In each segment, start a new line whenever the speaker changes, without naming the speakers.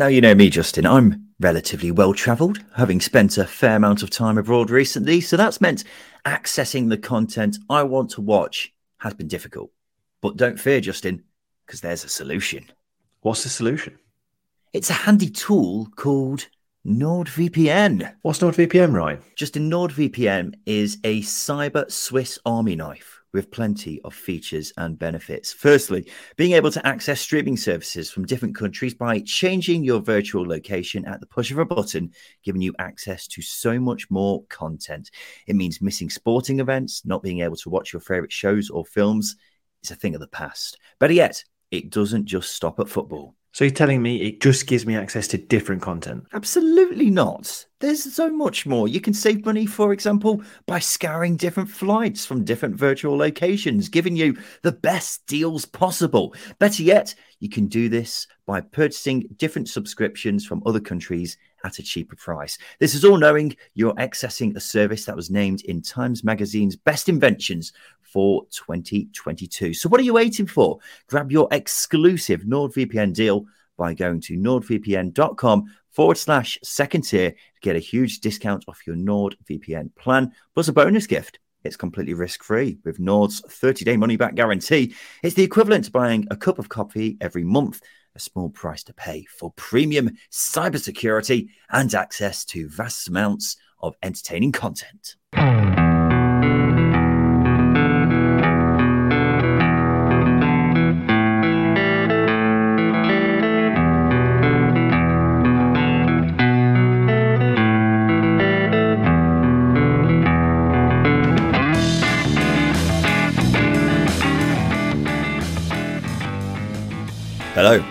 Now, you know me, Justin. I'm relatively well travelled, having spent a fair amount of time abroad recently. So that's meant accessing the content I want to watch has been difficult. But don't fear, Justin, because there's a solution.
What's the solution?
It's a handy tool called NordVPN.
What's NordVPN, Ryan?
Justin, NordVPN is a cyber Swiss army knife with plenty of features and benefits. Firstly, being able to access streaming services from different countries by changing your virtual location at the push of a button, giving you access to so much more content. It means missing sporting events, not being able to watch your favorite shows or films is a thing of the past. Better yet, it doesn't just stop at football.
So you're telling me it just gives me access to different content?
Absolutely not. There's so much more. You can save money, for example, by scouring different flights from different virtual locations, giving you the best deals possible. Better yet, you can do this by purchasing different subscriptions from other countries at a cheaper price. This is all knowing you're accessing a service that was named in Times Magazine's Best Inventions for 2022. So, what are you waiting for? Grab your exclusive NordVPN deal by going to nordvpn.com forward slash second tier to get a huge discount off your NordVPN plan, plus a bonus gift. It's completely risk free with Nord's 30 day money back guarantee. It's the equivalent to buying a cup of coffee every month, a small price to pay for premium cybersecurity and access to vast amounts of entertaining content.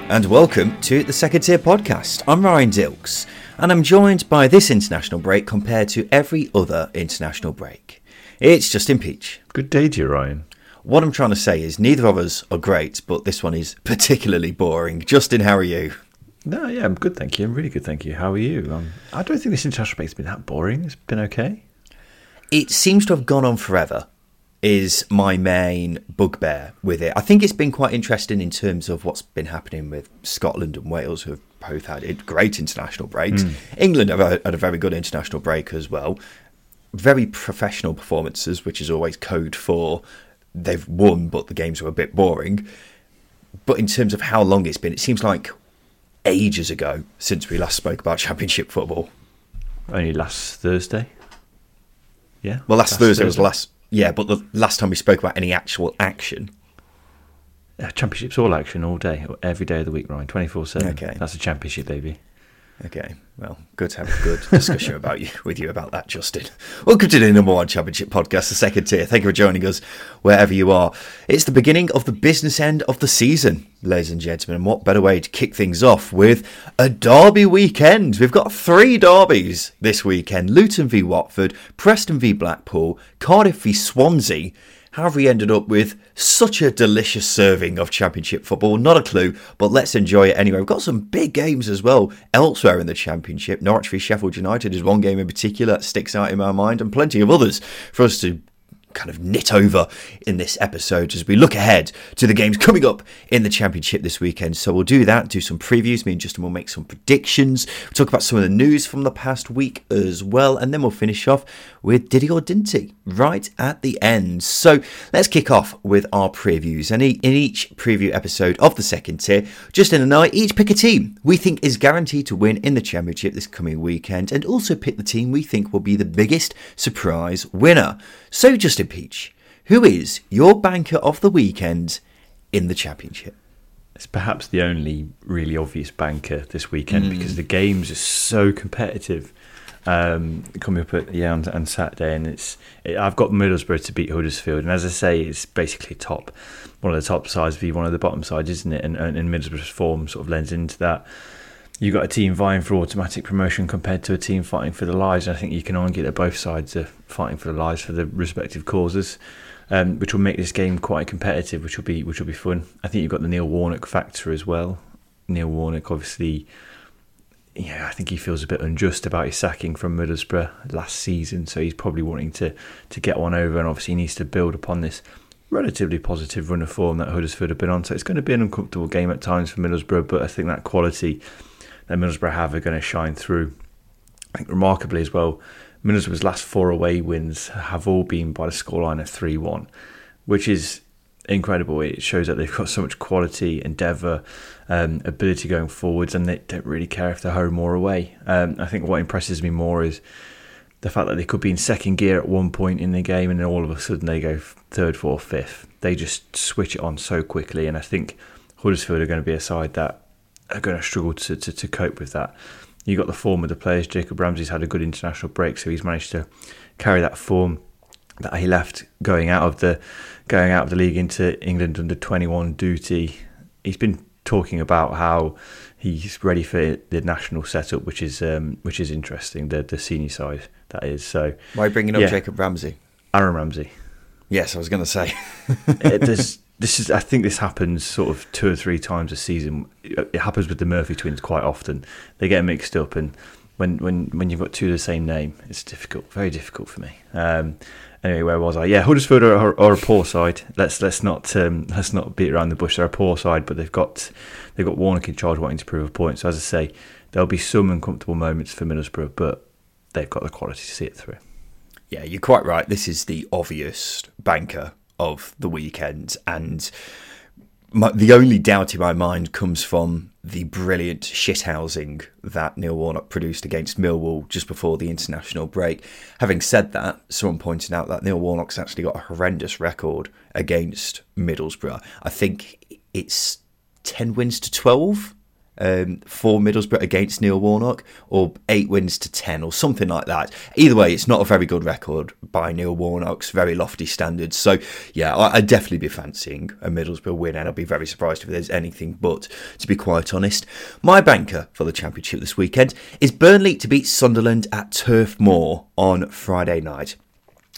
And welcome to the Second Tier Podcast. I'm Ryan Dilks, and I'm joined by this international break compared to every other international break. It's Justin Peach.
Good day to you, Ryan.
What I'm trying to say is neither of us are great, but this one is particularly boring. Justin, how are you?
No, yeah, I'm good, thank you. I'm really good, thank you. How are you? Um, I don't think this international break's been that boring. It's been okay.
It seems to have gone on forever is my main bugbear with it. I think it's been quite interesting in terms of what's been happening with Scotland and Wales, who have both had great international breaks. Mm. England have had a very good international break as well. Very professional performances, which is always code for they've won, but the games were a bit boring. But in terms of how long it's been, it seems like ages ago since we last spoke about Championship football.
Only last Thursday. Yeah.
Well, last, last Thursday, Thursday was last yeah, but the last time we spoke about any actual action.
Uh, championships all action all day, every day of the week, Ryan, 24 7.
Okay.
That's a championship, baby.
Okay, well, good to have a good discussion about you with you about that, Justin. Welcome to the number one championship podcast, the second tier. Thank you for joining us wherever you are. It's the beginning of the business end of the season, ladies and gentlemen. And what better way to kick things off with a derby weekend? We've got three derbies this weekend: Luton v Watford, Preston v Blackpool, Cardiff v Swansea, how have we ended up with such a delicious serving of Championship football? Not a clue, but let's enjoy it anyway. We've got some big games as well elsewhere in the Championship. Norwich v Sheffield United is one game in particular that sticks out in my mind, and plenty of others for us to kind of knit over in this episode as we look ahead to the games coming up in the championship this weekend. So we'll do that, do some previews. Me and Justin will make some predictions. We'll talk about some of the news from the past week as well, and then we'll finish off with Diddy or Dinty right at the end. So let's kick off with our previews. And in each preview episode of the second tier, Justin and I each pick a team we think is guaranteed to win in the championship this coming weekend, and also pick the team we think will be the biggest surprise winner. So, Justin Peach, who is your banker of the weekend in the championship?
It's perhaps the only really obvious banker this weekend mm. because the games are so competitive. Um, coming up at yeah on, on Saturday, and it's it, I've got Middlesbrough to beat Huddersfield, and as I say, it's basically top one of the top sides v one of the bottom sides, isn't it? And, and, and Middlesbrough's form sort of lends into that you've got a team vying for automatic promotion compared to a team fighting for the lives. And I think you can argue that both sides are fighting for the lives for the respective causes, um, which will make this game quite competitive, which will be which will be fun. I think you've got the Neil Warnock factor as well. Neil Warnock, obviously, yeah, I think he feels a bit unjust about his sacking from Middlesbrough last season, so he's probably wanting to to get one over, and obviously he needs to build upon this relatively positive run of form that Huddersfield have been on. So it's going to be an uncomfortable game at times for Middlesbrough, but I think that quality that Middlesbrough have are going to shine through. I think remarkably as well, Middlesbrough's last four away wins have all been by the scoreline of 3 1, which is incredible. It shows that they've got so much quality, endeavour, um, ability going forwards, and they don't really care if they're home or away. Um, I think what impresses me more is the fact that they could be in second gear at one point in the game and then all of a sudden they go third, fourth, fifth. They just switch it on so quickly, and I think Huddersfield are going to be a side that are going to struggle to, to, to cope with that. You got the form of the players. Jacob Ramsey's had a good international break, so he's managed to carry that form that he left going out of the going out of the league into England under 21 duty. He's been talking about how he's ready for the national setup, which is um, which is interesting. The the senior side that is. So
why bringing up yeah. Jacob Ramsey?
Aaron Ramsey.
Yes, I was going to say.
it, this is. I think this happens sort of two or three times a season. It happens with the Murphy twins quite often. They get mixed up, and when when when you've got two of the same name, it's difficult. Very difficult for me. Um, anyway, where was I? Yeah, Huddersfield are, are, a poor side. Let's let's not um, let's not beat around the bush. They're a poor side, but they've got they've got Warnock in charge, wanting to prove a point. So as I say, there'll be some uncomfortable moments for Middlesbrough, but they've got the quality to see it through.
Yeah, you're quite right. This is the obvious banker of the weekend, and my, the only doubt in my mind comes from the brilliant shithousing that Neil Warnock produced against Millwall just before the international break. Having said that, someone pointed out that Neil Warnock's actually got a horrendous record against Middlesbrough. I think it's 10 wins to 12 um, for Middlesbrough against Neil Warnock, or eight wins to ten, or something like that. Either way, it's not a very good record by Neil Warnock's very lofty standards. So, yeah, I'd definitely be fancying a Middlesbrough win, and I'd be very surprised if there's anything but, to be quite honest. My banker for the Championship this weekend is Burnley to beat Sunderland at Turf Moor on Friday night.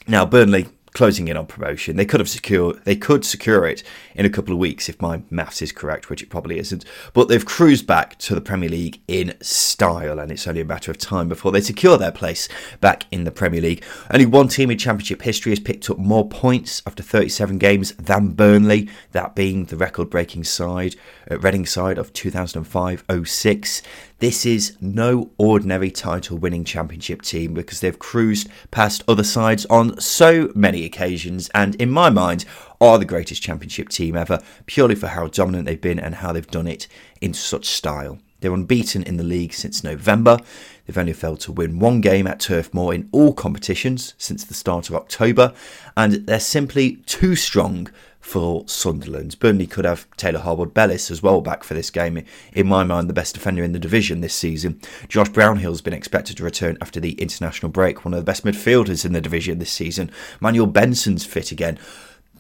Now, Burnley closing in on promotion. They could have secure they could secure it in a couple of weeks if my maths is correct, which it probably isn't. But they've cruised back to the Premier League in style, and it's only a matter of time before they secure their place back in the Premier League. Only one team in Championship history has picked up more points after 37 games than Burnley, that being the record-breaking side, uh, Reading side of 2005-06. This is no ordinary title winning championship team because they've cruised past other sides on so many occasions and, in my mind, are the greatest championship team ever purely for how dominant they've been and how they've done it in such style. They're unbeaten in the league since November. They've only failed to win one game at Turf Moor in all competitions since the start of October, and they're simply too strong for Sunderland. Burnley could have Taylor Harwood Bellis as well back for this game. In my mind, the best defender in the division this season. Josh Brownhill's been expected to return after the international break, one of the best midfielders in the division this season. Manuel Benson's fit again.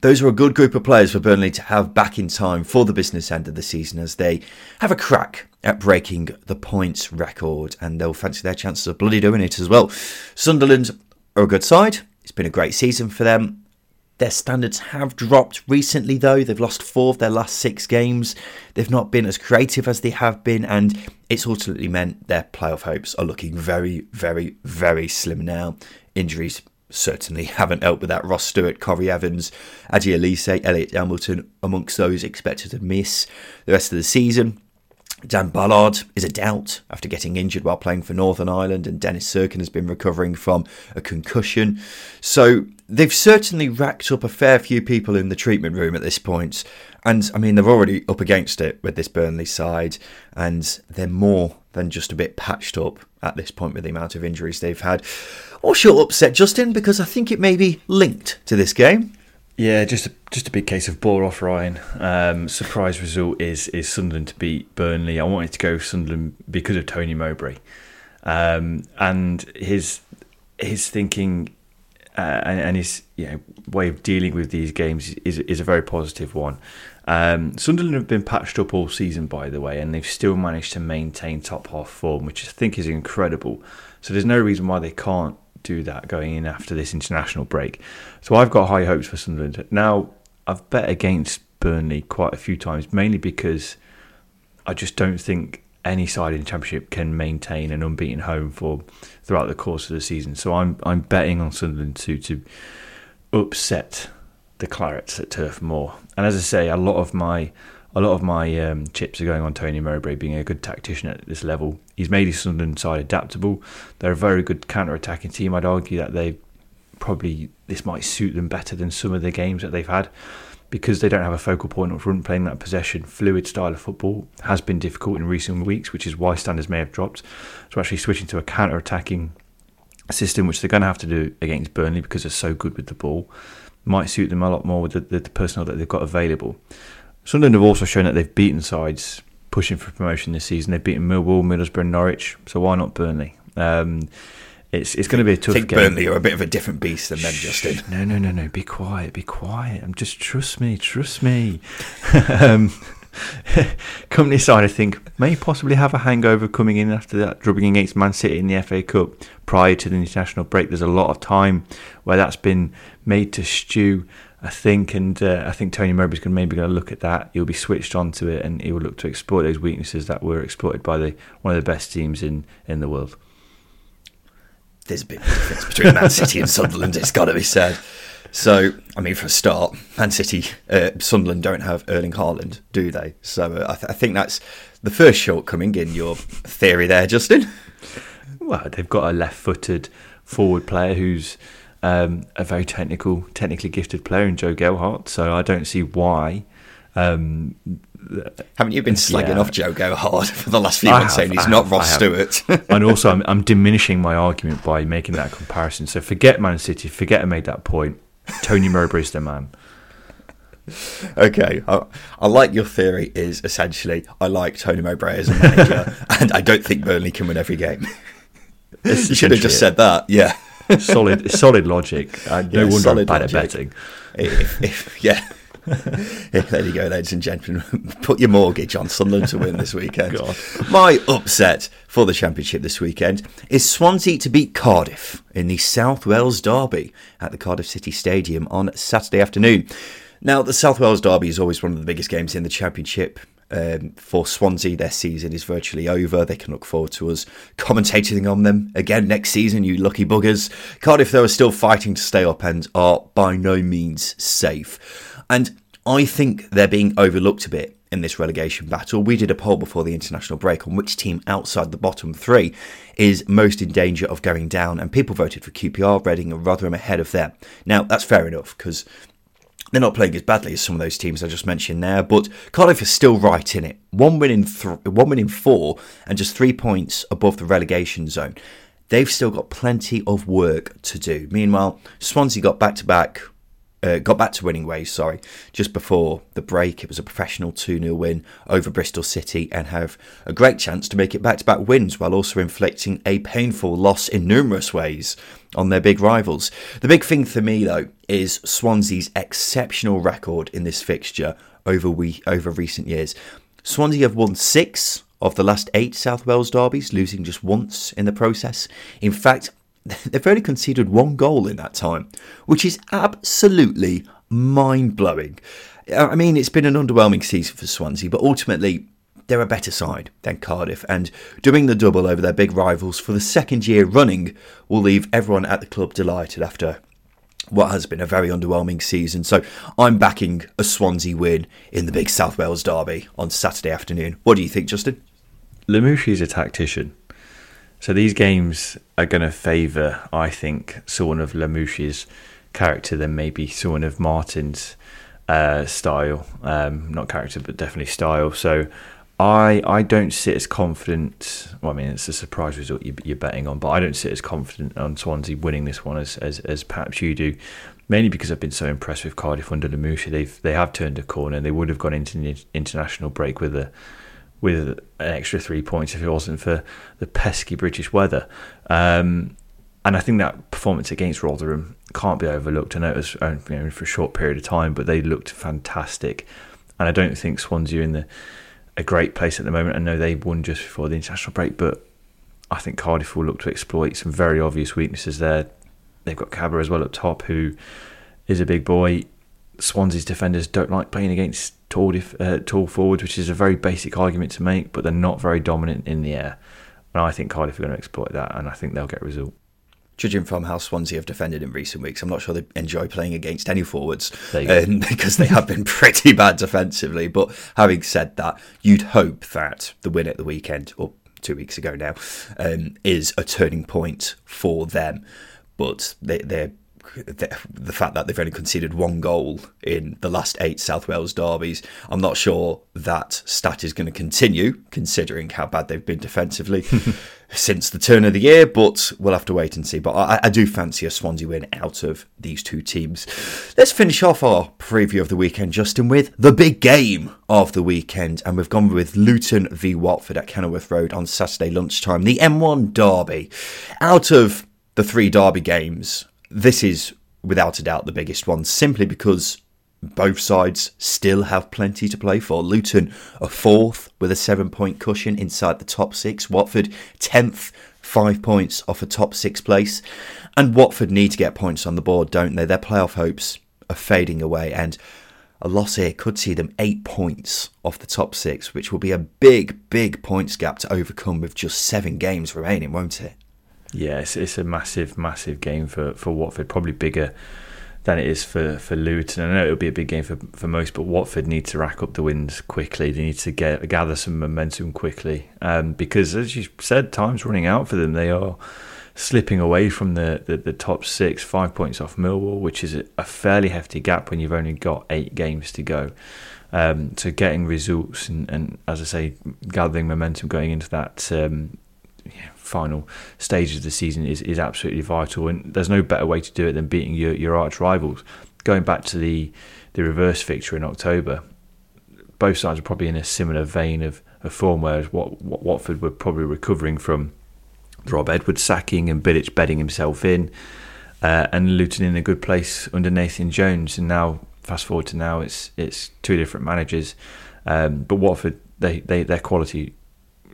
Those are a good group of players for Burnley to have back in time for the business end of the season as they have a crack at breaking the points record and they'll fancy their chances of bloody doing it as well. Sunderland are a good side. It's been a great season for them. Their standards have dropped recently, though. They've lost four of their last six games. They've not been as creative as they have been, and it's ultimately meant their playoff hopes are looking very, very, very slim now. Injuries certainly haven't helped with that. Ross Stewart, Corry Evans, Aji Alese, Elliot Embleton amongst those expected to miss the rest of the season. Dan Ballard is a doubt after getting injured while playing for Northern Ireland, and Dennis Cirkin has been recovering from a concussion. So they've certainly racked up a fair few people in the treatment room at this point. And I mean, they're already up against it with this Burnley side, and they're more than just a bit patched up at this point with the amount of injuries they've had. What's your upset, Justin? Because I think it may be linked to this game.
Yeah, just a, just a big case of ball off Ryan. Um, surprise result is is Sunderland to beat Burnley. I wanted to go Sunderland because of Tony Mowbray, um, and his his thinking uh, and, and, his you know, way of dealing with these games is is a very positive one. Um, Sunderland have been patched up all season, by the way, and they've still managed to maintain top half form, which I think is incredible. So there's no reason why they can't do that going in after this international break. So I've got high hopes for Sunderland. Now, I've bet against Burnley quite a few times, mainly because I just don't think any side in the championship can maintain an unbeaten home for throughout the course of the season. So I'm I'm betting on Sunderland to to upset the Clarets at Turf Moor. And as I say, a lot of my a lot of my um, chips are going on Tony Mowbray being a good tactician at this level. He's made his Sunderland side adaptable. They're a very good counter-attacking team. I'd argue that they probably this might suit them better than some of the games that they've had because they don't have a focal point up front playing that possession fluid style of football has been difficult in recent weeks which is why standards may have dropped so actually switching to a counter-attacking system which they're going to have to do against Burnley because they're so good with the ball might suit them a lot more with the, the, the personnel that they've got available Sunderland have also shown that they've beaten sides pushing for promotion this season they've beaten Millwall Middlesbrough Norwich so why not Burnley um, it's it's going to be a tough
think
game.
Burnley are a bit of a different beast than them, Justin.
No, no, no, no. Be quiet. Be quiet. I'm just trust me. Trust me. um, Kompany side, I think, may possibly have a hangover coming in after that drubbing against Man City in the FA Cup prior to the international break. There's a lot of time where that's been made to stew. I think, and uh, I think Tony Mowbray's going maybe going to look at that. He'll be switched onto it, and he will look to exploit those weaknesses that were exploited by the one of the best teams in in the world
there's a big difference between Man City and Sunderland. It's got to be said. So, I mean, for a start, Man City, uh, Sunderland don't have Erling Haaland, do they? So, uh, I, th- I, think that's the first shortcoming in your theory there, Justin.
Well, they've got a left-footed forward player who's um, a very technical, technically gifted player in Joe Gelhardt. So, I don't see why um,
haven't you been slagging yeah. off Joe Gelhardt for the last few months, saying he's I not have, Ross Stewart?
and also, I'm, I'm, diminishing my argument by making that comparison. So forget Man City, forget I made that point. Tony Mowbray's the man.
Okay, I, I, like your theory. Is essentially I like Tony Mowbray as a manager, and I don't think Burnley can win every game. you should have just said that. Yeah,
solid, solid logic. Uh, no yeah, wonder I'm bad logic. at betting.
If, if, yeah. there you go, ladies and gentlemen. Put your mortgage on Sunderland to win this weekend. My upset for the Championship this weekend is Swansea to beat Cardiff in the South Wales Derby at the Cardiff City Stadium on Saturday afternoon. Now, the South Wales Derby is always one of the biggest games in the Championship. Um, for Swansea, their season is virtually over. They can look forward to us commentating on them again next season, you lucky buggers. Cardiff, though, are still fighting to stay up and are by no means safe. And I think they're being overlooked a bit in this relegation battle. We did a poll before the international break on which team outside the bottom three is most in danger of going down, and people voted for QPR, Reading, and Rotherham ahead of them. Now, that's fair enough because they're not playing as badly as some of those teams I just mentioned there, but Cardiff is still right in it. One win in th- one win in four, and just three points above the relegation zone. They've still got plenty of work to do. Meanwhile, Swansea got back to back uh, got back to winning ways, sorry, just before the break. It was a professional 2 0 win over Bristol City and have a great chance to make it back to back wins while also inflicting a painful loss in numerous ways on their big rivals. The big thing for me, though, is Swansea's exceptional record in this fixture over, we, over recent years. Swansea have won six of the last eight South Wales derbies, losing just once in the process. In fact, they've only conceded one goal in that time, which is absolutely mind blowing. Uh, I mean, it's been an underwhelming season for Swansea, but ultimately, they're a better side than Cardiff, and doing the double over their big rivals for the second year running will leave everyone at the club delighted after what has been a very underwhelming season. So I'm backing a Swansea win in the big South Wales derby on Saturday afternoon. What do you think, Justin?
Lamouchi's a tactician. So these games are going to favour, I think, someone of Lamouchi's character than maybe someone of Martin's uh, style. Um, not character, but definitely style. So I I don't sit as confident. Well, I mean, it's a surprise result you're betting on, but I don't sit as confident on Swansea winning this one as as, as perhaps you do. Mainly because I've been so impressed with Cardiff under Lamouchi. They've they have turned a corner. They would have gone into the international break with a with an extra three points if it wasn't for the pesky British weather. Um, and I think that performance against Rotherham can't be overlooked. I know it was uh, you know, for a short period of time, but they looked fantastic. And I don't think Swansea are in the, a great place at the moment. I know they won just before the international break, but I think Cardiff will look to exploit some very obvious weaknesses there. They've got Kaba as well up top, who is a big boy. Swansea's defenders don't like playing against tall, def- uh, tall forwards, which is a very basic argument to make, but they're not very dominant in the air. And I think Cardiff are going to exploit that, and I think they'll get a result.
judging from how Swansea have defended in recent weeks, I'm not sure they enjoy playing against any forwards
um,
because they have been pretty bad defensively. But having said that, you'd hope that the win at the weekend, or two weeks ago now, um, is a turning point for them. But they, they're the, the fact that they've only conceded one goal in the last eight South Wales derbies, I'm not sure that stat is going to continue, considering how bad they've been defensively since the turn of the year. But we'll have to wait and see. But I, I, do fancy a Swansea win out of these two teams. Let's finish off our preview of the weekend, Justin, with the big game of the weekend, and we've gone with Luton v Watford at Kenilworth Road on Saturday lunchtime, the M1 derby. Out of the three derby games, this is without a doubt the biggest one, simply because both sides still have plenty to play for. Luton are fourth with a seven point cushion inside the top six. Watford, 10th, five points off a top six place. And Watford need to get points on the board, don't they? Their playoff hopes are fading away, and a loss here could see them eight points off the top six, which will be a big, big points gap to overcome with just seven games remaining, won't it?
Yeah, it's, it's a massive, massive game for, for Watford, probably bigger than it is for, for Luton. I know it'll be a big game for, for most, but Watford need to rack up the wins quickly. They need to get gather some momentum quickly um, because, as you said, time's running out for them. They are slipping away from the, the, the top six, five points off Millwall, which is a fairly hefty gap when you've only got eight games to go. Um, so getting results and, and, as I say, gathering momentum going into that um, final stages of the season is, is absolutely vital. And there's no better way to do it than beating your, your arch rivals. Going back to the, the reverse fixture in October, both sides are probably in a similar vein of, of form, whereas what, what Watford were probably recovering from Rob Edwards sacking and Bilic bedding himself in, uh, and Luton in a good place under Nathan Jones. And now, fast forward to now, it's it's two different managers. Um, but Watford, they, they their quality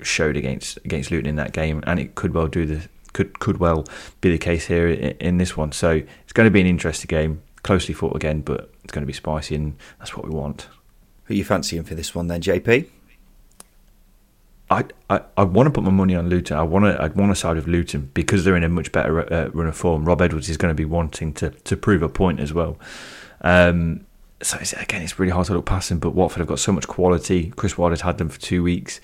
showed against against Luton in that game, and it could well do the could could well be the case here in, in this one. So it's going to be an interesting game, closely fought again, but it's going to be spicy, and that's what we want.
Who are you fancying for this one then, JP?
I, I, I want to put my money on Luton. I want to I want to side with Luton because they're in a much better uh, run of form. Rob Edwards is going to be wanting to, to prove a point as well. Um, so it's, again, it's really hard to look past him. But Watford have got so much quality. Chris Wilder's had them for two weeks.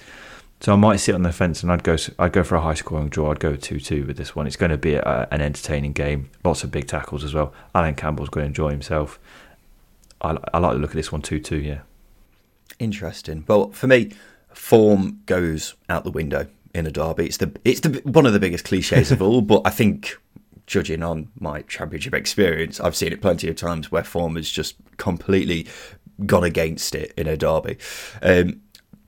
So I might sit on the fence and I'd go I'd go for a high scoring draw. I'd go two two with this one. It's going to be a, an entertaining game. Lots of big tackles as well. Alan Campbell's going to enjoy himself. I, I like the look of this one two two. Yeah.
Interesting. Well, for me, form goes out the window in a derby. It's the it's the one of the biggest cliches of all. But I think judging on my championship experience, I've seen it plenty of times where form has just completely gone against it in a derby. Um,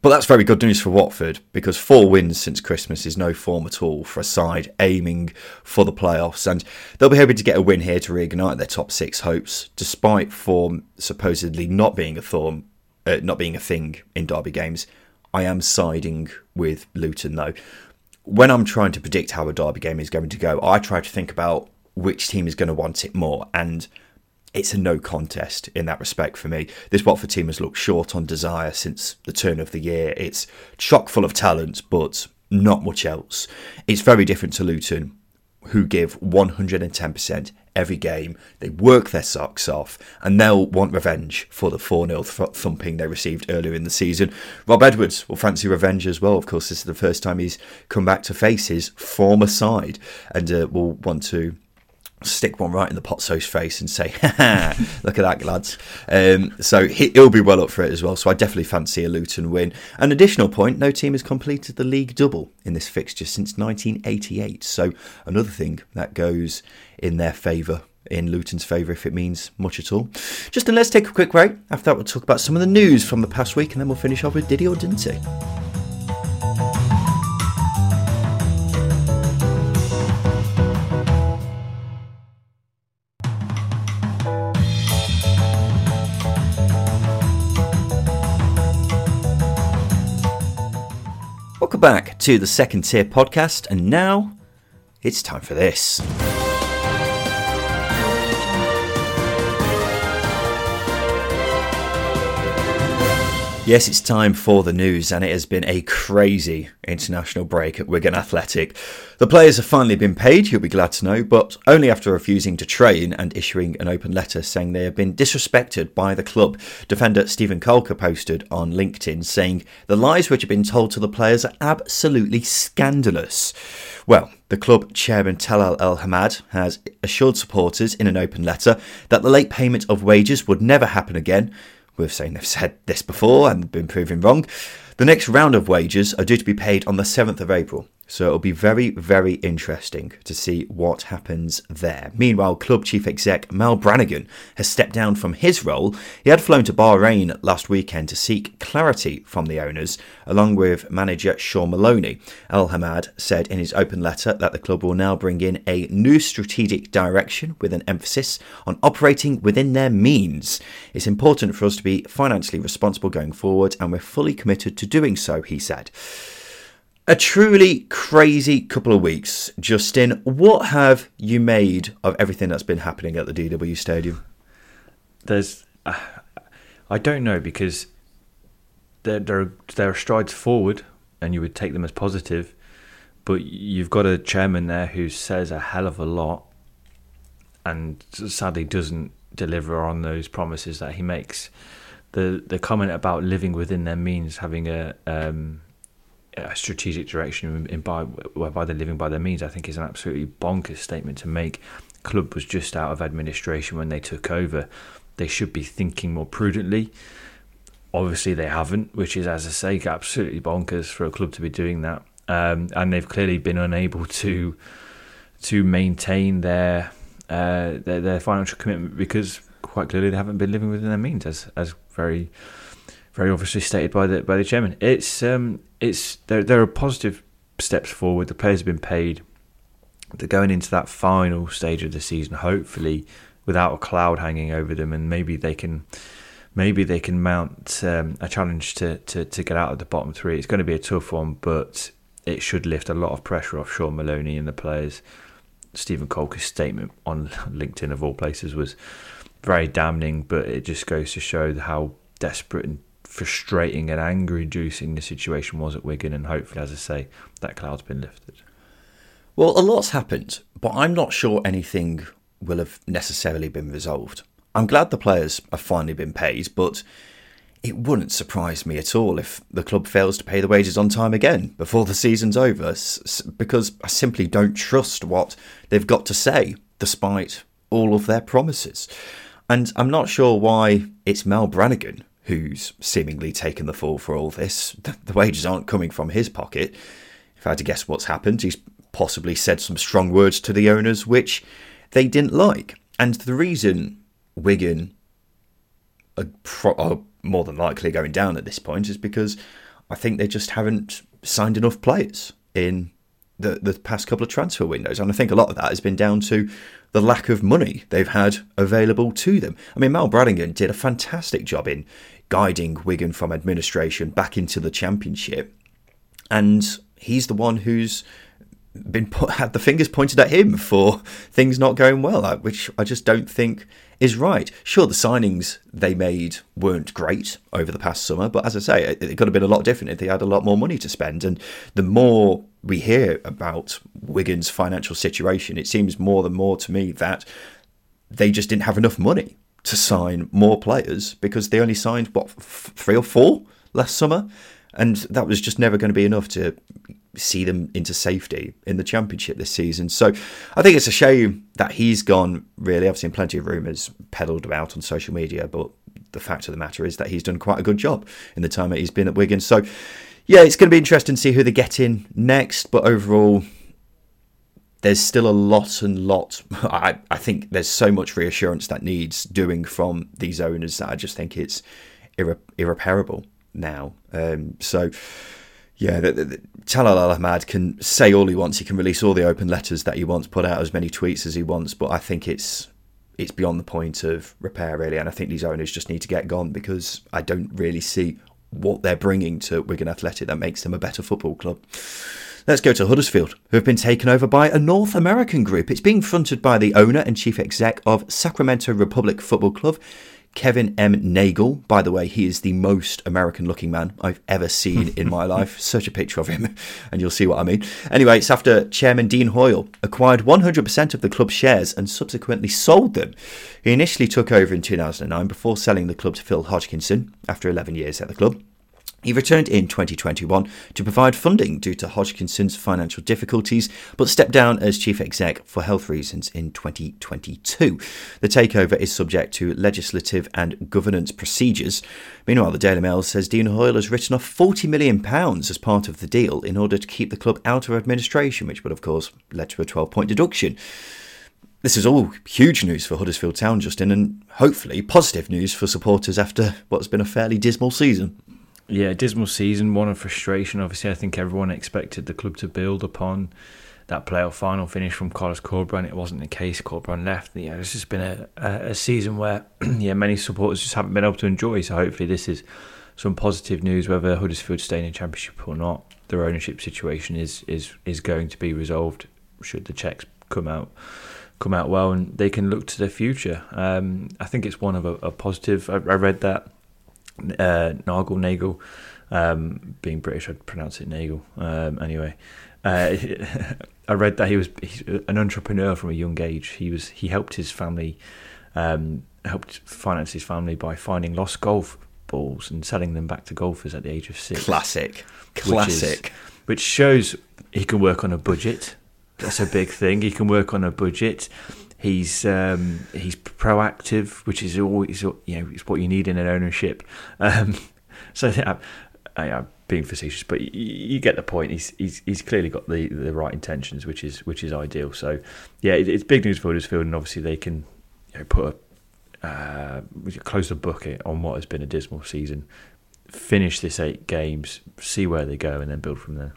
but that's very good news for Watford because four wins since Christmas is no form at all for a side aiming for the playoffs. And they'll be hoping to get a win here to reignite their top six hopes, despite form supposedly not being a thorn, uh, not being a thing in derby games. I am siding with Luton though. When I'm trying to predict how a derby game is going to go, I try to think about which team is going to want it more. And it's a no contest in that respect for me. This Watford team has looked short on desire since the turn of the year. It's chock full of talent, but not much else. It's very different to Luton, who give 110% every game. They work their socks off and they'll want revenge for the 4 0 thumping they received earlier in the season. Rob Edwards will fancy revenge as well. Of course, this is the first time he's come back to face his former side and uh, will want to stick one right in the Pozzo's face and say, look at that, lads. Um, so he, will be well up for it as well. So I definitely fancy a Luton win. An additional point no team has completed the league double in this fixture since 1988. So another thing that goes in their favour. In Luton's favour, if it means much at all. Justin, let's take a quick break. After that, we'll talk about some of the news from the past week and then we'll finish off with Diddy or Didn't back to the second tier podcast, and now it's time for this. Yes, it's time for the news, and it has been a crazy international break at Wigan Athletic. The players have finally been paid, you'll be glad to know, but only after refusing to train and issuing an open letter saying they have been disrespected by the club. Defender Stephen Caulker posted on LinkedIn saying the lies which have been told to the players are absolutely scandalous. Well, the club chairman Talal El Hamad has assured supporters in an open letter that the late payment of wages would never happen again We've saying they've said this before and been proven wrong. The next round of wages are due to be paid on the 7th of April. So it'll be very, very interesting to see what happens there. Meanwhile, club chief exec Mal Brannigan has stepped down from his role. He had flown to Bahrain last weekend to seek clarity from the owners, along with manager Shaun Maloney. El Hamad said in his open letter that the club will now bring in a new strategic direction with an emphasis on operating within their means. It's important for us to be financially responsible going forward, and we're fully committed to doing so, he said. A truly crazy couple of weeks. Justin, what have you made of everything that's been happening at the DW Stadium?
There's, uh, I don't know because there there are, there are strides forward, and you would take them as positive, but you've got a chairman there who says a hell of a lot, and sadly doesn't deliver on those promises that he makes. The the comment about living within their means, having a um, a strategic direction in by whereby they're living by their means, I think is an absolutely bonkers statement to make. Club was just out of administration when they took over. They should be thinking more prudently. Obviously, they haven't, which is, as I say, absolutely bonkers for a club to be doing that. Um, and they've clearly been unable to to maintain their, uh, their their financial commitment because quite clearly they haven't been living within their means, as as very very obviously stated by the by the chairman. It's um, it's there. There are positive steps forward. The players have been paid. They're going into that final stage of the season, hopefully without a cloud hanging over them, and maybe they can maybe they can mount um, a challenge to, to to get out of the bottom three. It's going to be a tough one, but it should lift a lot of pressure off Shaun Maloney and the players. Stephen Caulker's statement on LinkedIn of all places was very damning, but it just goes to show how desperate and frustrating and anger inducing the situation was at Wigan, and hopefully, as I say, that cloud's been lifted.
Well, a lot's happened, but I'm not sure anything will have necessarily been resolved. I'm glad the players have finally been paid, but it wouldn't surprise me at all if the club fails to pay the wages on time again before the season's over, because I simply don't trust what they've got to say, despite all of their promises. And I'm not sure why it's Mal Brannigan who's seemingly taken the fall for all this. The wages aren't coming from his pocket. If I had to guess what's happened, he's possibly said some strong words to the owners which they didn't like. And the reason Wigan are, pro- are more than likely going down at this point is because I think they just haven't signed enough players in the, the past couple of transfer windows. And I think a lot of that has been down to the lack of money they've had available to them. I mean, Mal Brannigan did a fantastic job in guiding Wigan from administration back into the championship. And he's the one who's been put, had the fingers pointed at him for things not going well, uh, which I just don't think is right. Sure, the signings they made weren't great over the past summer, but as I say, it, it could have been a lot different if they had a lot more money to spend. And the more we hear about Wigan's financial situation, it seems more and more to me that they just didn't have enough money to sign more players because they only signed what f- three or four last summer, and that was just never going to be enough to see them into safety in the championship this season. So I think it's a shame that he's gone. Really, I've seen plenty of rumours peddled about on social media, but the fact of the matter is that he's done quite a good job in the time that he's been at Wigan. So yeah, it's going to be interesting to see who they get in next. But overall, there's still a lot and lot. I, I think there's so much reassurance that needs doing from these owners that I just think it's irre- irreparable now. Um, so, yeah, the, the, Talal El Hamad can say all he wants. He can release all the open letters that he wants, put out as many tweets as he wants. But I think it's it's beyond the point of repair, really. And I think these owners just need to get gone because I don't really see what they're bringing to Wigan Athletic that makes them a better football club. Let's go to Huddersfield, who have been taken over by a North American group. It's being fronted by the owner and chief exec of Sacramento Republic Football Club, Kevin M. Nagle. By the way, he is the most American looking man I've ever seen in my life. Search a picture of him and you'll see what I mean. Anyway, it's after Chairman Dean Hoyle acquired 100% of the club's shares and subsequently sold them. He initially took over in 2009 before selling the club to Phil Hodgkinson after 11 years at the club. He returned in 2021 to provide funding due to Hodgkinson's financial difficulties, but stepped down as chief exec for health reasons in 2022. The takeover is subject to legislative and governance procedures. Meanwhile, the Daily Mail says Dean Hoyle has written off £40 million as part of the deal in order to keep the club out of administration, which would, of course, lead to a 12 point deduction. This is all huge news for Huddersfield Town, Justin, and hopefully positive news for supporters after what's been a fairly dismal season.
Yeah, dismal season, one of frustration. Obviously, I think everyone expected the club to build upon that playoff final finish from Carlos Corberán. It wasn't the case. Corberán left. Yeah, this has been a, a, a season where yeah many supporters just haven't been able to enjoy. So hopefully, this is some positive news. Whether Huddersfield stay in the Championship or not, their ownership situation is is is going to be resolved. Should the checks come out come out well, and they can look to the future. Um, I think it's one of a, a positive. I, I read that uh, Nagel Nagel. Um, being British, I'd pronounce it Nagel. Um, anyway, uh, I read that he was an entrepreneur from a young age. He was he helped his family, um, helped finance his family by finding lost golf balls and selling them back to golfers at the age of six.
Classic, classic.
Which, is, which shows he can work on a budget. That's a big thing. He can work on a budget. He's um, he's proactive, which is always you know it's what you need in an ownership. Um, so I, I, am being facetious, but you, get the point. He's, he's he's clearly got the, the right intentions, which is which is ideal. So yeah, it, it's big news for Huddersfield, and obviously they can you know, put a uh, close the book on what has been a dismal season, finish this eight games, see where they go, and then build from there.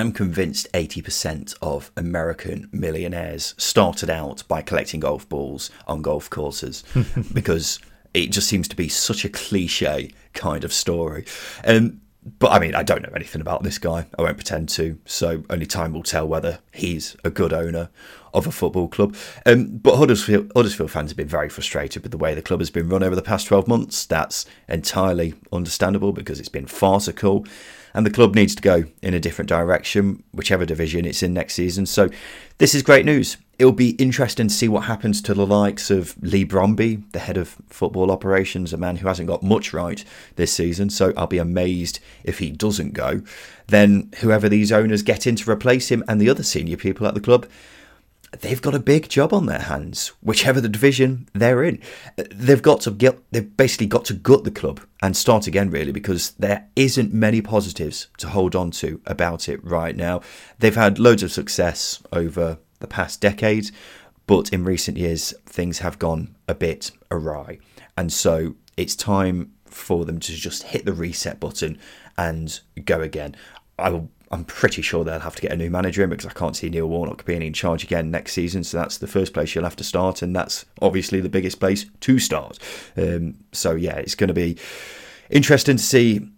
I'm convinced 80% of American millionaires started out by collecting golf balls on golf courses because it just seems to be such a cliche kind of story. Um, but I mean, I don't know anything about this guy. I won't pretend to. So only time will tell whether he's a good owner of a football club. Um, but Huddersfield, Huddersfield fans have been very frustrated with the way the club has been run over the past 12 months. That's entirely understandable because it's been farcical and the club needs to go in a different direction, whichever division it's in next season. So this is great news. It'll be interesting to see what happens to the likes of Leigh Bromby, the head of football operations, a man who hasn't got much right this season. So I'll be amazed if he doesn't go. Then whoever these owners get in to replace him and the other senior people at the club, they've got a big job on their hands, whichever the division they're in. Uh, they've got to get, they've basically got to gut the club and start again, really, because there isn't many positives to hold on to about it right now. They've had loads of success over the past decade, but in recent years, things have gone a bit awry. And so it's time for them to just hit the reset button and go again. I will I'm pretty sure they'll have to get a new manager in because I can't see Neil Warnock being in charge again next season. So that's the first place you'll have to start, and that's obviously the biggest place to start. Um, so yeah, it's going to be interesting to see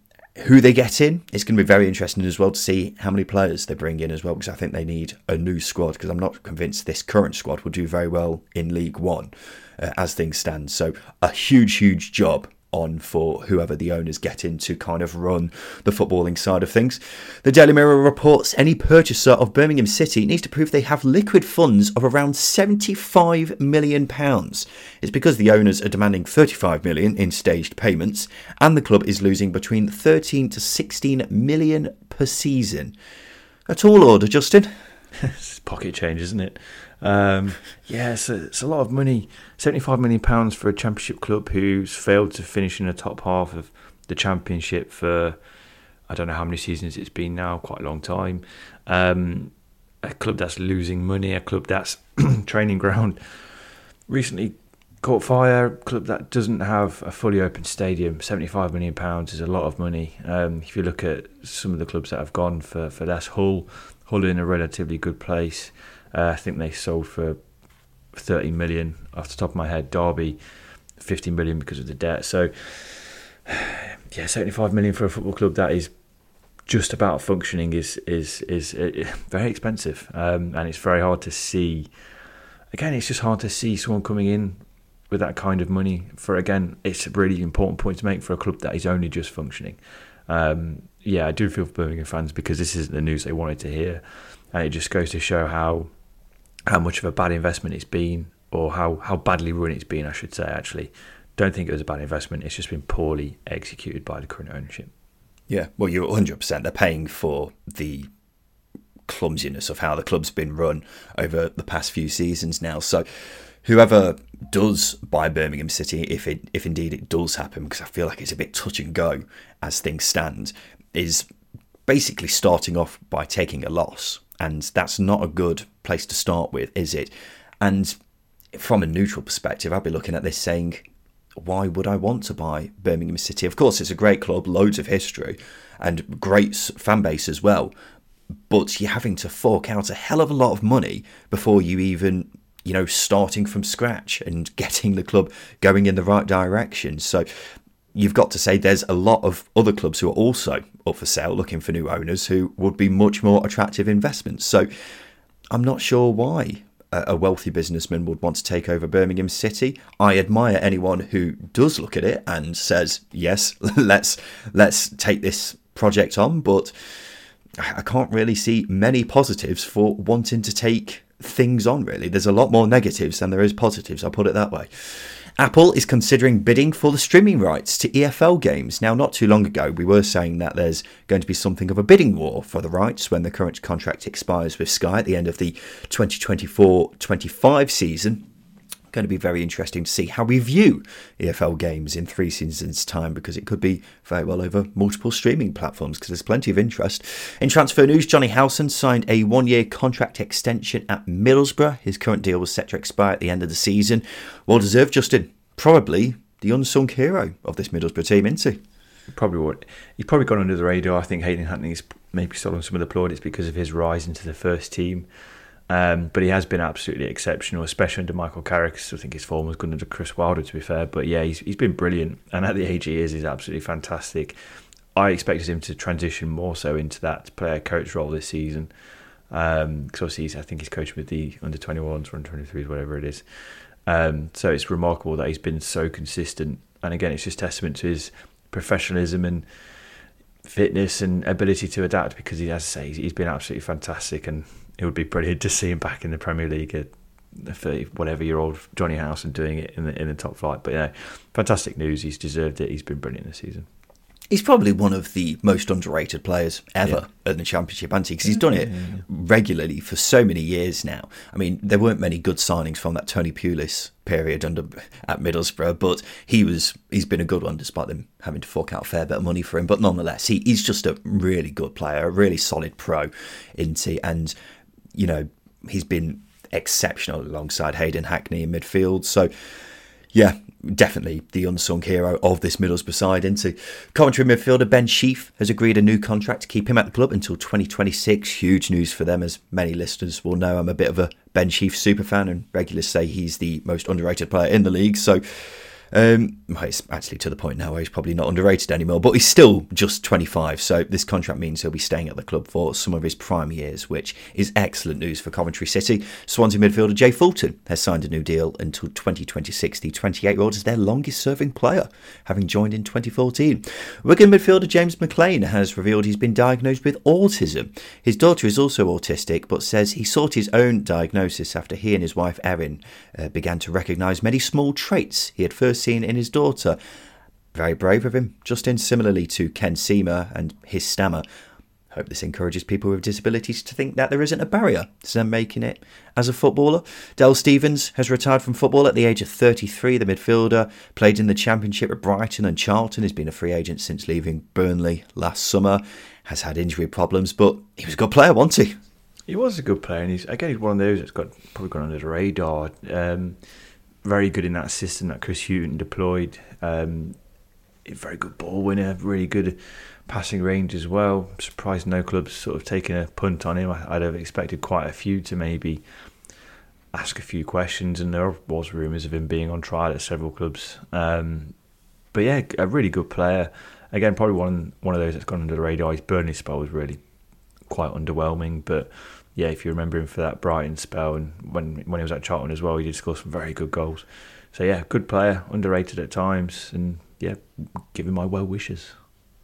who they get in. It's going to be very interesting as well to see how many players they bring in as well, because I think they need a new squad. Because I'm not convinced this current squad will do very well in League One uh, as things stand. So a huge, huge job on for whoever the owners get in to kind of run the footballing side of things. The Daily Mirror reports any purchaser of Birmingham City needs to prove they have liquid funds of around 75 million pounds. It's because the owners are demanding 35 million in staged payments and the club is losing between 13 to 16 million per season. A tall order, Justin.
it's pocket change, isn't it? Um, yeah, it's a, it's a lot of money. Seventy-five million pounds for a championship club who's failed to finish in the top half of the championship for I don't know how many seasons it's been now, quite a long time. Um, a club that's losing money, a club that's training ground recently caught fire. A club that doesn't have a fully open stadium. Seventy-five million pounds is a lot of money. Um, if you look at some of the clubs that have gone for for less, Hull, Hull in a relatively good place. Uh, I think they sold for 30 million off the top of my head. Derby, 50 million because of the debt. So, yeah, 75 million for a football club that is just about functioning is is is, is very expensive, um, and it's very hard to see. Again, it's just hard to see someone coming in with that kind of money. For again, it's a really important point to make for a club that is only just functioning. Um, yeah, I do feel for Birmingham fans because this isn't the news they wanted to hear, and it just goes to show how how much of a bad investment it's been, or how how badly run it's been. I should say actually. Don't think it was a bad investment. It's just been poorly executed by the current ownership.
Yeah, well, you're 100%. They're paying for the clumsiness of how the club's been run over the past few seasons now. So, whoever does buy Birmingham City, if it if indeed it does happen, because I feel like it's a bit touch and go as things stand, is basically starting off by taking a loss, and that's not a good place to start with, is it? And from a neutral perspective, I'd be looking at this saying, why would I want to buy Birmingham City? Of course, it's a great club, loads of history, and great fan base as well. But you're having to fork out a hell of a lot of money before you even, you know, starting from scratch and getting the club going in the right direction. So you've got to say there's a lot of other clubs who are also up for sale looking for new owners who would be much more attractive investments. So I'm not sure why a wealthy businessman would want to take over Birmingham City. I admire anyone who does look at it and says, "Yes, let's let's take this project on," but I can't really see many positives for wanting to take things on really. There's a lot more negatives than there is positives, I'll put it that way. Apple is considering bidding for the streaming rights to EFL games. Now, not too long ago, we were saying that there's going to be something of a bidding war for the rights when the current contract expires with Sky at the end of the 2024 25 season going to be very interesting to see how we view EFL games in three seasons' time because it could be very well over multiple streaming platforms because there's plenty of interest. In transfer news, Johnny Howson signed a one year contract extension at Middlesbrough. His current deal was set to expire at the end of the season. Well deserved, Justin. Probably the unsung hero of this Middlesbrough team, isn't he?
Probably what he's probably gone under the radar. I think Hayden Hackney's maybe stolen some of the plaudits because of his rise into the first team. Um, but he has been absolutely exceptional, especially under Michael Carrick. I think his form was good under Chris Wilder, to be fair. But yeah, he's, he's been brilliant. And at the age he is, he's absolutely fantastic. I expected him to transition more so into that player coach role this season. Because um, obviously, I think he's coaching with the under 21s, under 23s, whatever it is. Um, so it's remarkable that he's been so consistent. And again, it's just testament to his professionalism and fitness and ability to adapt because he, as I say, he's been absolutely fantastic. And it would be brilliant to see him back in the Premier League at whatever year old Johnny Howson doing it in the in the top flight. But yeah, fantastic news. He's deserved it. He's been brilliant this season.
He's probably one of the most underrated players ever yeah. in the Championship, anti because he's done it mm-hmm. regularly for so many years now. I mean, there weren't many good signings from that Tony Pulis period under at Middlesbrough, but he was he's been a good one despite them having to fork out a fair bit of money for him. But nonetheless, he, he's just a really good player, a really solid pro, into and you know, he's been exceptional alongside Hayden Hackney in midfield. So, yeah, definitely the unsung hero of this Middlesbrough side. Into Coventry midfielder Ben Sheaf has agreed a new contract to keep him at the club until 2026. Huge news for them, as many listeners will know. I'm a bit of a Ben Sheaf super fan, and regulars say he's the most underrated player in the league. So um, well, it's actually to the point now where he's probably not underrated anymore, but he's still just 25. So this contract means he'll be staying at the club for some of his prime years, which is excellent news for Coventry City. Swansea midfielder Jay Fulton has signed a new deal until 2026. The 28 year old is their longest serving player, having joined in 2014. Wigan midfielder James McClean has revealed he's been diagnosed with autism. His daughter is also autistic, but says he sought his own diagnosis after he and his wife Erin uh, began to recognise many small traits he had first seen in his daughter. Very brave of him. Justin, similarly to Ken Sema and his stammer, hope this encourages people with disabilities to think that there isn't a barrier to them making it as a footballer. Dale Stephens has retired from football at the age of 33. The midfielder played in the Championship at Brighton and Charlton. He's been a free agent since leaving Burnley last summer. Has had injury problems, but he was a good player, wasn't he?
He was a good player, and he's again he's one of those that's got probably gone under the radar. Um, very good in that system that Chris Hughton deployed. Um, very good ball winner, really good passing range as well. Surprised no clubs sort of taking a punt on him. I'd have expected quite a few to maybe ask a few questions, and there was rumours of him being on trial at several clubs. Um, but yeah, a really good player. again, probably one one of those that's gone under the radar. His Burnley spell was really quite underwhelming, but yeah, if you remember him for that Brighton spell and when when he was at Charlton as well, he did score some very good goals. So yeah, good player, underrated at times, and yeah, give him my well wishes.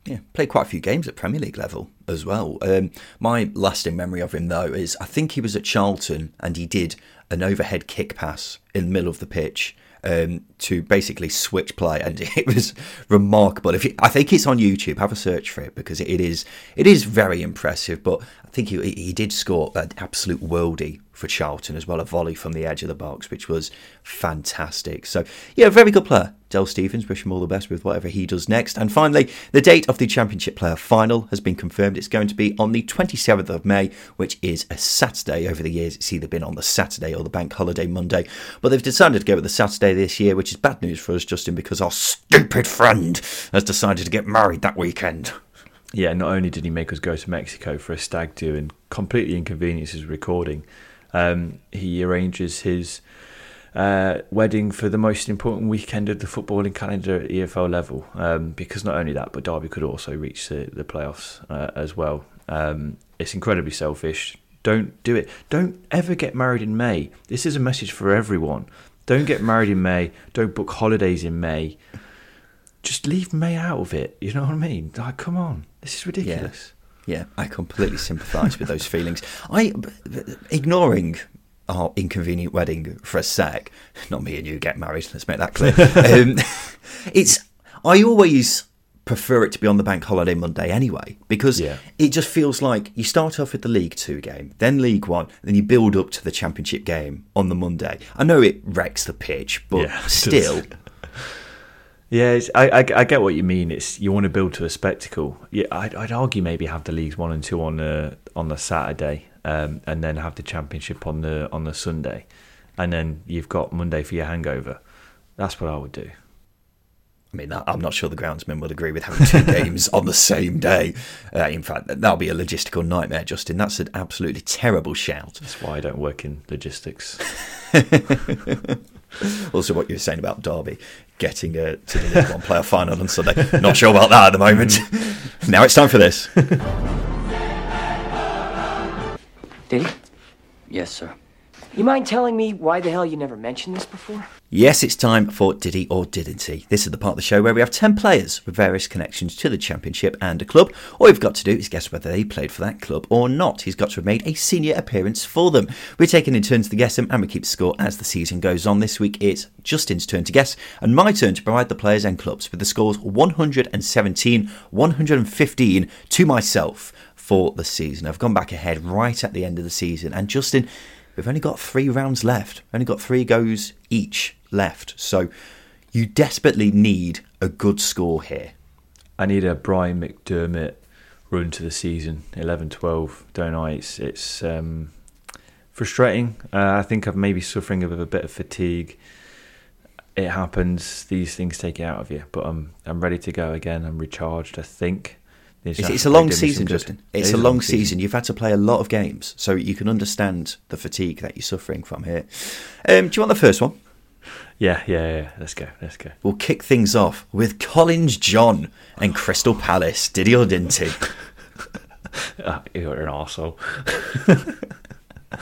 Yeah, played quite a few games at Premier League level as well. Um, my lasting memory of him, though, is I think he was at Charlton and he did an overhead kick pass in the middle of the pitch um, to basically switch play, and it was remarkable. If you, I think it's on YouTube, have a search for it because it is it is very impressive. But I think he he did score an absolute worldie for Charlton as well, a volley from the edge of the box, which was fantastic. So, yeah, very good player. Del Stephens, wish him all the best with whatever he does next. And finally, the date of the Championship Playoff Final has been confirmed. It's going to be on the 27th of May, which is a Saturday. Over the years, it's either been on the Saturday or the Bank Holiday Monday. But they've decided to go with the Saturday this year, which is bad news for us, Justin, because our stupid friend has decided to get married that weekend.
Yeah, not only did he make us go to Mexico for a stag do and completely inconvenience his recording, um, he arranges his uh, wedding for the most important weekend of the footballing calendar at EFL level. Um, because not only that, but Derby could also reach the, the playoffs uh, as well. Um, it's incredibly selfish. Don't do it. Don't ever get married in May. This is a message for everyone. Don't get married in May. Don't book holidays in May. Just leave May out of it. You know what I mean? Like, come on. This is ridiculous.
Yeah. Yeah, I completely sympathise with those feelings. I ignoring our inconvenient wedding for a sec. Not me and you get married. Let's make that clear. um, it's I always prefer it to be on the bank holiday Monday anyway because
Yeah.
it just feels like you start off with the League Two game, then League One, then you build up to the Championship game on the Monday. I know it wrecks the pitch, but
Yeah,
still,
Yeah, it's, I, I I get what you mean. It's you want to build to a spectacle. Yeah, I'd, I'd argue maybe have the leagues one and two on the on the Saturday, um, and then have the championship on the on the Sunday, and then you've got Monday for your hangover. That's what I would do.
I mean, I'm not sure the groundsman would agree with having two games on the same day. Uh, in fact, that'll be a logistical nightmare, Justin. That's an absolutely terrible shout.
That's why I don't work in logistics.
Also, what you were saying about Derby getting uh, to the League One playoff final on Sunday. Not sure about that at the moment. now it's time for this.
Did he? Yes, sir. You mind telling me why the hell you never mentioned this before?
Yes, it's time for Did he or Didn't he? This is the part of the show where we have 10 players with various connections to the Championship and a club. All you've got to do is guess whether they played for that club or not. He's got to have made a senior appearance for them. We're taking in turns to guess them and we keep score as the season goes on. This week it's Justin's turn to guess and my turn to provide the players and clubs with the scores 117, 115 to myself for the season. I've gone back ahead right at the end of the season and Justin We've only got three rounds left. Only got three goes each left. So you desperately need a good score here.
I need a Brian McDermott run to the season 11-12, don't I? It's it's um, frustrating. Uh, I think I'm maybe suffering a bit of fatigue. It happens; these things take it out of you. But I'm I'm ready to go again. I'm recharged. I think.
It's, it's a long
break did me some
season. Justin. It's
is
a long season. You've had to play a lot of games, so you can understand the fatigue that you're suffering from here. Um, do you want the first one?
Yeah, yeah, yeah. Let's go. Let's go.
We'll kick things off with Collins John and Crystal Palace. Did he or didn't he?
Ah, you're an arsehole.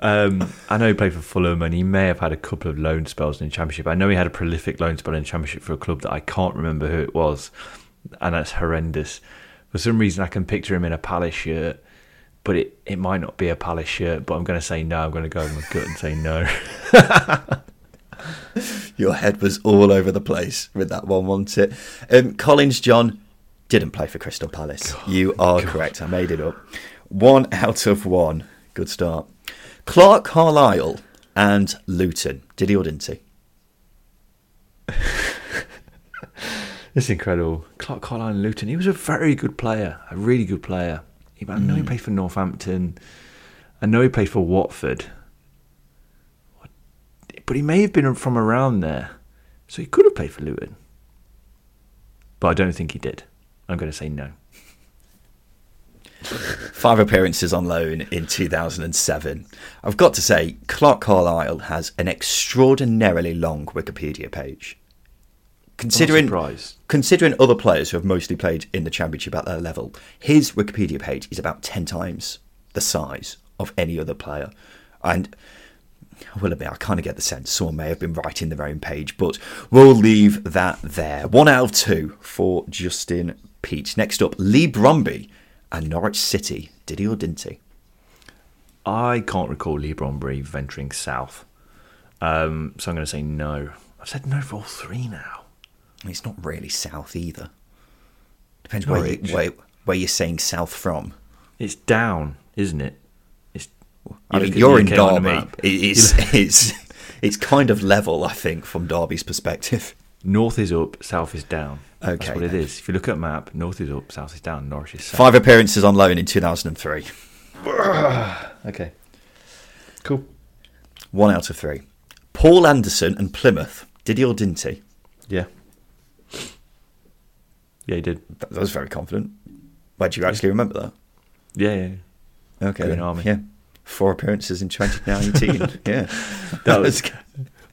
um, I know he played for Fulham and he may have had a couple of loan spells in the Championship. I know he had a prolific loan spell in the Championship for a club that I can't remember who it was, and that's horrendous. For some reason, I can picture him in a Palace shirt, but it, it might not be a Palace shirt, but I'm going to say no. I'm going to go with my gut and say no.
Your head was all over the place with that one, wasn't it? Um, Collins John didn't play for Crystal Palace. you are correct. I made it up. One out of one. Good start. Clarke Carlisle and Luton. Did he or didn't he?
It's incredible. Clarke Carlisle and Luton. He was a very good player, a really good player. He- I know he mm. played for Northampton. I know he played for Watford. But he may have been from around there. So he could have played for Luton. But I don't think he did. I'm going to say no.
Five appearances on loan in 2007. I've got to say, Clarke Carlisle has an extraordinarily long Wikipedia page. Considering considering other players who have mostly played in the championship at their level, his Wikipedia page is about ten times the size of any other player, and I will admit I kind of get the sense someone may have been writing their own page, but we'll leave that there. One out of two for Justin Peach. Next up, Leigh Bromby and Norwich City. Did he or didn't he?
I can't recall Leigh Bromby venturing south, um, so I'm going to say no. I've said no for all three now.
It's not really south either. Depends where, you, where, where you're saying south from.
It's down, isn't it? It's.
I
you
mean, you're in
the UK on the
Derby. It's it's it's kind of level, I think, from Derby's perspective.
North is up, south is down.
Okay,
That's what it is. If you look at a map, north is up, south is down, Norwich is south.
Five appearances on loan in 2003.
Okay. Cool.
One out of three. Paul Anderson and Plymouth. Did he or didn't he?
Yeah. Yeah, he did.
That that was very confident. Why do you actually remember that?
Yeah, yeah. yeah.
Okay.
Green
then.
Army.
Yeah. Four appearances in 2019. yeah.
That was.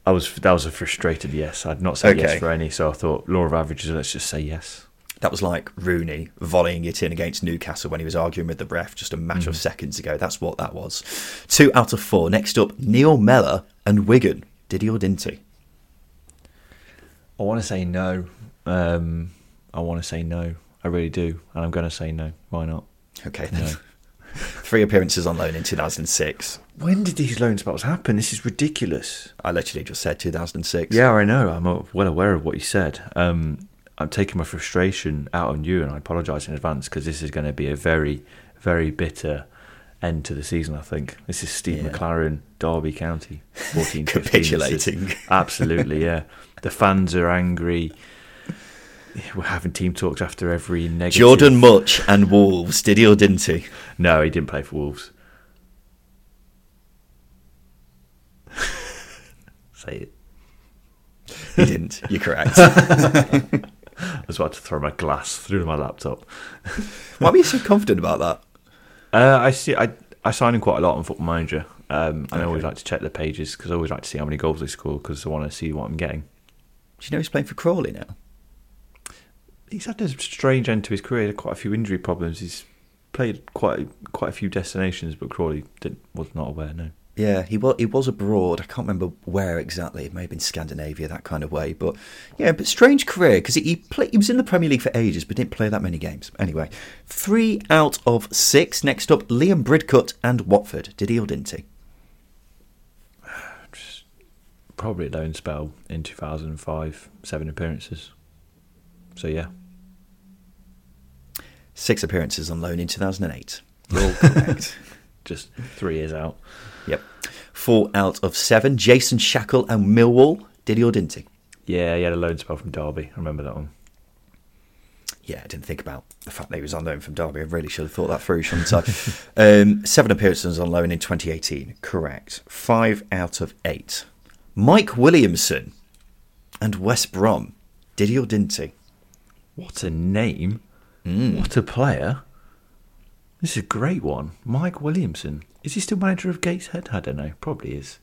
I was that was a frustrated yes. I'd not said
Okay.
yes for any, so I thought law of averages. Let's just say yes.
That was like Rooney volleying it in against Newcastle when he was arguing with the ref just a matter
Mm-hmm.
of seconds ago. That's what that was. Two out of four. Next up, Neil Mellor and Wigan. Did he or didn't he?
I want to say no. Um, I want to say no. I really do, and I'm going to say no. Why not?
Okay.
No.
Three appearances on loan in 2006.
When did these loan spells happen? This is ridiculous.
I literally just said 2006.
Yeah, I know. I'm well aware of what you said. Um, I'm taking my frustration out on you, and I apologise in advance because this is going to be a very, very bitter end to the season. I think this is Steve
Yeah.
McClaren, Derby County, 14
Capitulating.
Absolutely, yeah. The fans are angry. We're having team talks after every negative.
Jordan Mutch and Wolves. Did he or didn't he?
No, he didn't play for Wolves. Say it.
He didn't. You're correct.
I was about to throw my glass through my laptop.
Why were you so confident about that?
Uh, I see. I I sign in quite a lot on Football Manager. Um, and I always like to check the pages because I always like to see how many goals they score because I want to see what I'm getting.
Do you know he's playing for Crawley now?
He's had a strange end to his career. Had quite a few injury problems. He's played quite quite a few destinations, but Crawley did, was not aware. No.
Yeah, he was. He was abroad. I can't remember where exactly. It may have been Scandinavia, that kind of way. But yeah, but strange career because he he, play, he was in the Premier League for ages, but didn't play that many games. Anyway, three out of six. Next up, Liam Bridcut and Watford. Did he or didn't he?
Probably a loan spell in 2005, seven appearances. So yeah,
Six appearances on loan in 2008. You're all correct.
just three years out.
Yep. Four out of seven. Jason Shackell and Millwall. Did he or didn't he?
Yeah, he had a loan spell from Derby. I remember that one.
Yeah, I didn't think about the fact that he was on loan from Derby. I really should have thought that through, shouldn't I? um, seven appearances on loan in 2018. Correct. Five out of eight. Mike Williamson and West Brom. Did he or didn't he?
What a name!
Mm.
What a player! This is a great one. Mike Williamson. Is he still manager of Gateshead? I don't know. Probably is.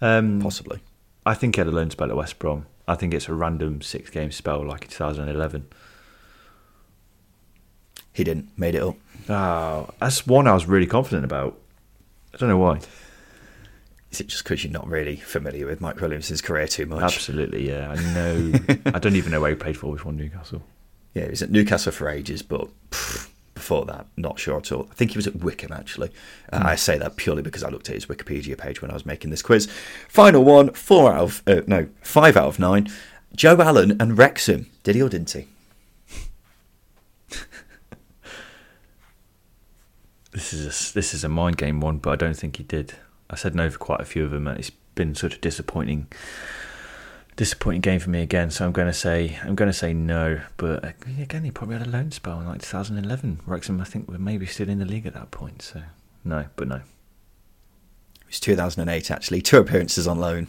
Um,
Possibly.
I think he had a loan spell at West Brom. I think it's a random six game spell like in 2011.
He didn't. Made it up.
Oh, that's one I was really confident about. I don't know why.
Is it just because you're not really familiar with Mike Williamson's career too much?
Absolutely, yeah. I know. I don't even know where he played for. Which one, Newcastle?
Yeah, he was at Newcastle for ages, but pff, before that, not sure at all. I think he was at Wycombe, actually. Uh, I say that purely because I looked at his Wikipedia page when I was making this quiz. Final one, four out of, uh, no, five out of nine. Joe Allen and Wrexham. Did he or didn't he?
This is a, this is a mind game one, but I don't think he did. I said no for quite a few of them, and it's been sort of disappointing, disappointing game for me again. So I'm going to say I'm going to say no. But uh, again, he probably had a loan spell in like 2011. Wrexham, I think, were maybe still in the league at that point. So no, but no.
It was 2008, actually. Two appearances on loan.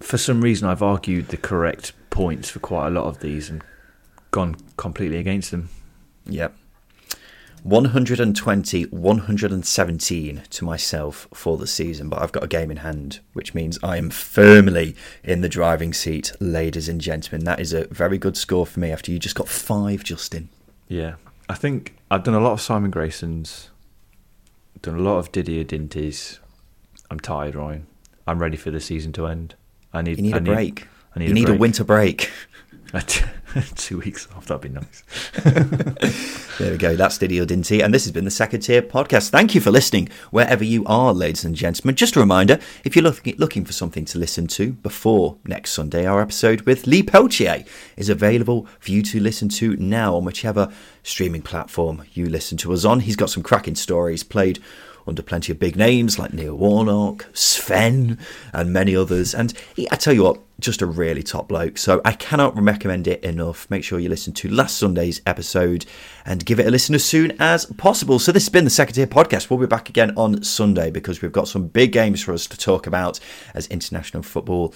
For some reason, I've argued the correct points for quite a lot of these and gone completely against them.
Yep. 120, 117 to myself for the season, but I've got a game in hand, which means I am firmly in the driving seat, ladies and gentlemen. That is a very good score for me after you just got five, Justin.
Yeah, I think I've done a lot of Simon Graysons, done a lot of Didier Dinties. I'm tired, Ryan. I'm ready for the season to end. I need.
You need
I
a break.
I need
you
a
need a winter break.
Two weeks off. That'd be nice.
There we go. That's Diddy Dinty, and this has been the Second Tier Podcast. Thank you for listening, wherever you are, ladies and gentlemen. Just a reminder, if you're look- looking for something to listen to before next Sunday, our episode with Lee Peltier is available for you to listen to now on whichever streaming platform you listen to us on. He's got some cracking stories played under plenty of big names like Neil Warnock, Sven, and many others. And he, I tell you what, just a really top bloke. So I cannot recommend it enough. Make sure you listen to last Sunday's episode and give it a listen as soon as possible. So this has been the Second Tier Podcast. We'll be back again on Sunday because we've got some big games for us to talk about as international football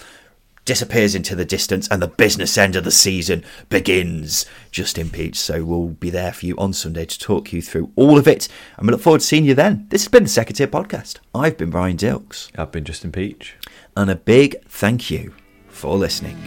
disappears into the distance and the business end of the season begins. Justin Peach. So we'll be there for you on Sunday to talk you through all of it. And we look forward to seeing you then. This has been the Second Tier Podcast. I've been Ryan Dilks.
I've been Justin Peach.
And a big thank you for listening.